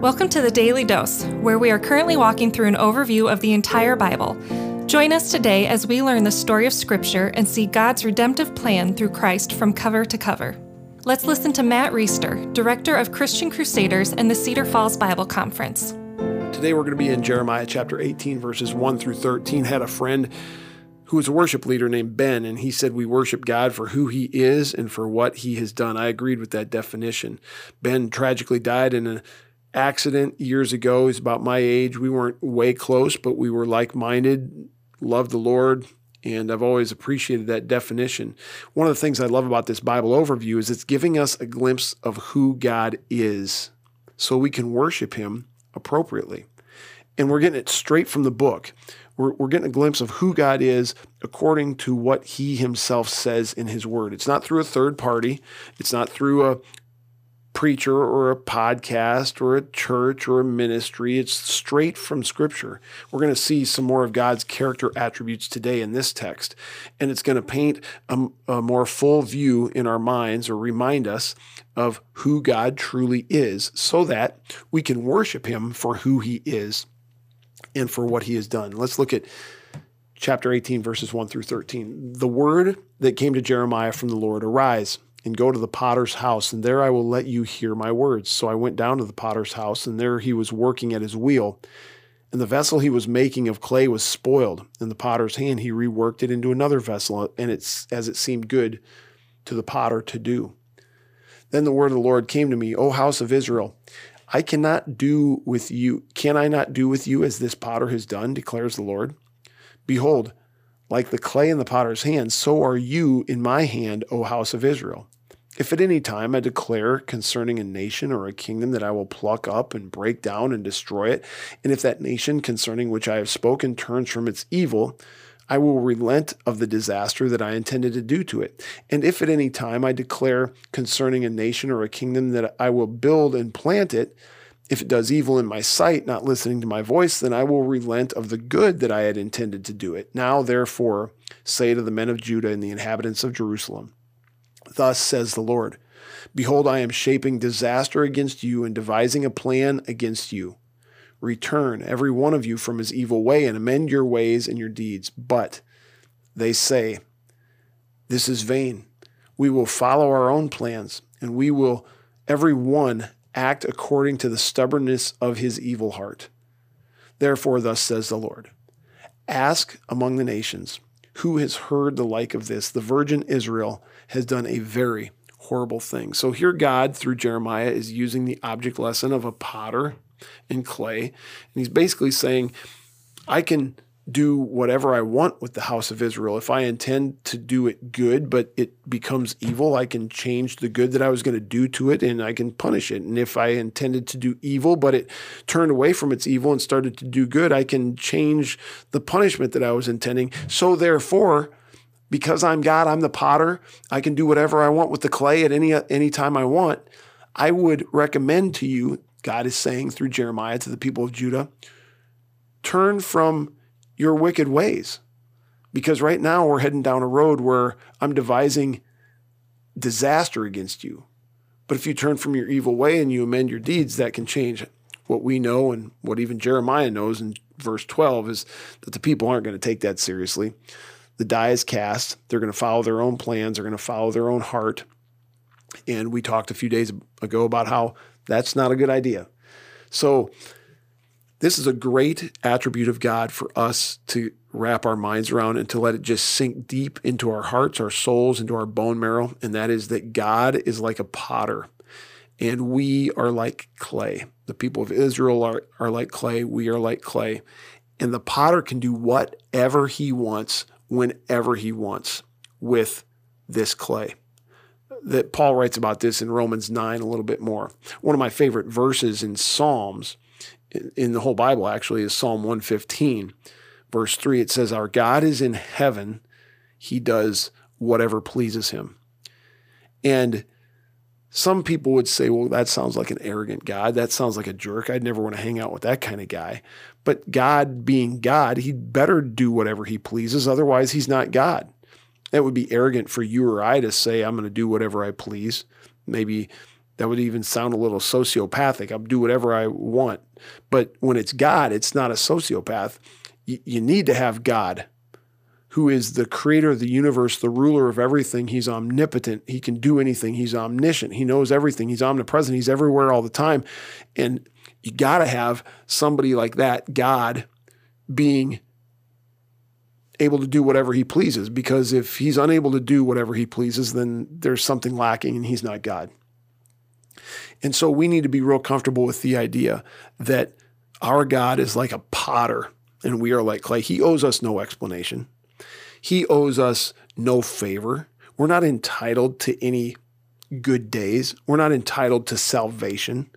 Welcome to the Daily Dose, where we are currently walking through an overview of the entire Bible. Join us today as we learn the story of Scripture and see God's redemptive plan through Christ from cover to cover. Let's listen to Matt Reisetter, Director of Christian Crusaders and the Cedar Falls Bible Conference. Today we're going to be in Jeremiah chapter 18, verses 1 through 13. Had a friend who was a worship leader named Ben, and he said we worship God for who he is and for what he has done. I agreed with that definition. Ben tragically died in an accident years ago. He's about my age. We weren't way close, but we were like minded, loved the Lord, and I've always appreciated that definition. One of the things I love about this Bible overview is it's giving us a glimpse of who God is so we can worship him appropriately. And we're getting it straight from the book we're, we're getting a glimpse of who God is according to what he himself says in his word. It's not through a third party, it's not through a preacher or a podcast or a church or a ministry. It's straight from scripture. We're going to see some more of God's character attributes today in this text. And it's going to paint a, a, more full view in our minds or remind us of who God truly is so that we can worship him for who he is and for what he has done. Let's look at chapter 18, verses 1 through 13. The word that came to Jeremiah from the Lord Arise and go to the potter's house, and there I will let you hear my words. So I went down to the potter's house, and there he was working at his wheel. And the vessel he was making of clay was spoiled. In the potter's hand, he reworked it into another vessel, and it's as it seemed good to the potter to do. Then the word of the Lord came to me, O house of Israel. I cannot do with you, can I not do with you as this potter has done, declares the Lord? Behold, like the clay in the potter's hand, so are you in my hand, O house of Israel. If at any time I declare concerning a nation or a kingdom that I will pluck up and break down and destroy it, and if that nation concerning which I have spoken turns from its evil, I will relent of the disaster that I intended to do to it. And if at any time I declare concerning a nation or a kingdom that I will build and plant it, if it does evil in my sight, not listening to my voice, then I will relent of the good that I had intended to do it. Now, therefore, say to the men of Judah and the inhabitants of Jerusalem, Thus says the Lord Behold, I am shaping disaster against you and devising a plan against you. Return, every one of you, from his evil way and amend your ways and your deeds. But they say, This is vain. We will follow our own plans, and we will, every one, act according to the stubbornness of his evil heart. Therefore, thus says the Lord Ask among the nations, who has heard the like of this? The virgin Israel has done a very horrible thing. So here, God, through Jeremiah, is using the object lesson of a potter in clay. And he's basically saying, I can do whatever I want with the house of Israel. If I intend to do it good, but it becomes evil, I can change the good that I was going to do to it and I can punish it. And if I intended to do evil, but it turned away from its evil and started to do good, I can change the punishment that I was intending. So therefore, because I'm God, I'm the potter, I can do whatever I want with the clay at any any time I want. I would recommend to you God is saying through Jeremiah to the people of Judah turn from your wicked ways. Because right now we're heading down a road where I'm devising disaster against you. But if you turn from your evil way and you amend your deeds, that can change what we know and what even Jeremiah knows in verse 12 is that the people aren't going to take that seriously. The die is cast. They're going to follow their own plans, they're going to follow their own heart. And we talked a few days ago about how that's not a good idea. So, this is a great attribute of God for us to wrap our minds around and to let it just sink deep into our hearts, our souls, into our bone marrow. And that is that God is like a potter and we are like clay. The people of Israel are, are like clay. We are like clay. And the potter can do whatever he wants, whenever he wants with this clay that Paul writes about this in Romans 9 a little bit more. One of my favorite verses in Psalms, in the whole Bible actually, is Psalm 115, verse 3. It says, Our God is in heaven, he does whatever pleases him. And some people would say, well, that sounds like an arrogant God. That sounds like a jerk. I'd never want to hang out with that kind of guy. But God being God, he'd better do whatever he pleases. Otherwise, he's not God. It would be arrogant for you or I to say, I'm going to do whatever I please. Maybe That would even sound a little sociopathic. I'll do whatever I want. But when it's God, it's not a sociopath. Y- you need to have God, who is the creator of the universe, the ruler of everything. He's omnipotent. He can do anything. He's omniscient. He knows everything. He's omnipresent. He's everywhere all the time. And you got to have somebody like that, God, being able to do whatever he pleases. Because if he's unable to do whatever he pleases, then there's something lacking and he's not God. And so we need to be real comfortable with the idea that our God is like a potter and we are like clay. He owes us no explanation, He owes us no favor. We're not entitled to any good days, we're not entitled to salvation.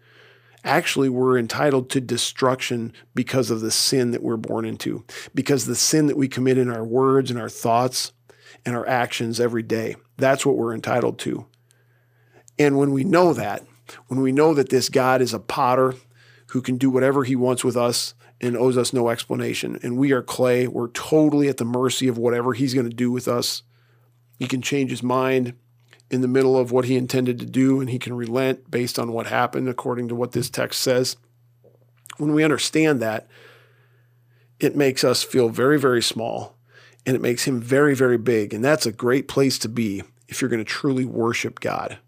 Actually, we're entitled to destruction because of the sin that we're born into, because the sin that we commit in our words and our thoughts and our actions every day. That's what we're entitled to. And when we know that, when we know that this God is a potter who can do whatever he wants with us and owes us no explanation, and we are clay, we're totally at the mercy of whatever he's going to do with us. He can change his mind in the middle of what he intended to do, and he can relent based on what happened, according to what this text says. When we understand that, it makes us feel very, very small, and it makes him very, very big. And that's a great place to be if you're going to truly worship God.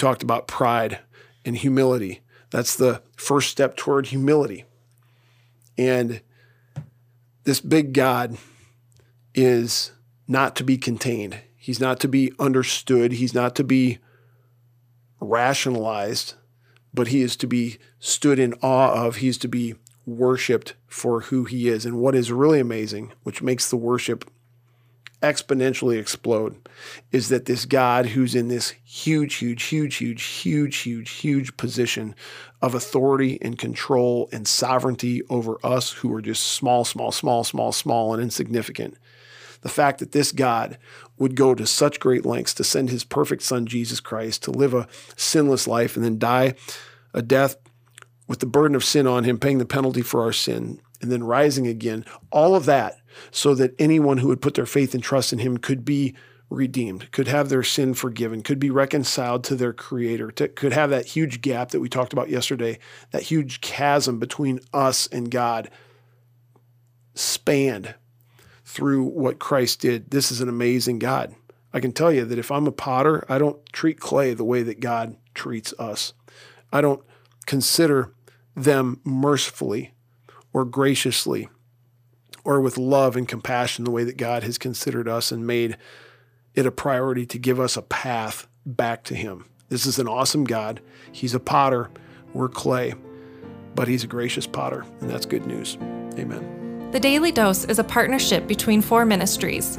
Talked about pride and humility. That's the first step toward humility. And this big God is not to be contained. He's not to be understood. He's not to be rationalized, but he is to be stood in awe of. He's to be worshiped for who he is. And what is really amazing, which makes the worship exponentially explode, is that this God who's in this huge, huge, huge, huge, huge, huge, huge position of authority and control and sovereignty over us who are just small, small, small, small, small, and insignificant. The fact that this God would go to such great lengths to send his perfect son, Jesus Christ, to live a sinless life and then die a death with the burden of sin on him, paying the penalty for our sin, and then rising again. All of that so that anyone who would put their faith and trust in him could be redeemed, could have their sin forgiven, could be reconciled to their creator, to, could have that huge gap that we talked about yesterday, that huge chasm between us and God spanned through what Christ did. This is an amazing God. I can tell you that if I'm a potter, I don't treat clay the way that God treats us. I don't consider them mercifully or graciously or with love and compassion the way that God has considered us and made it a priority to give us a path back to Him. This is an awesome God. He's a potter, we're clay, but He's a gracious potter, and that's good news. Amen. The Daily Dose is a partnership between four ministries.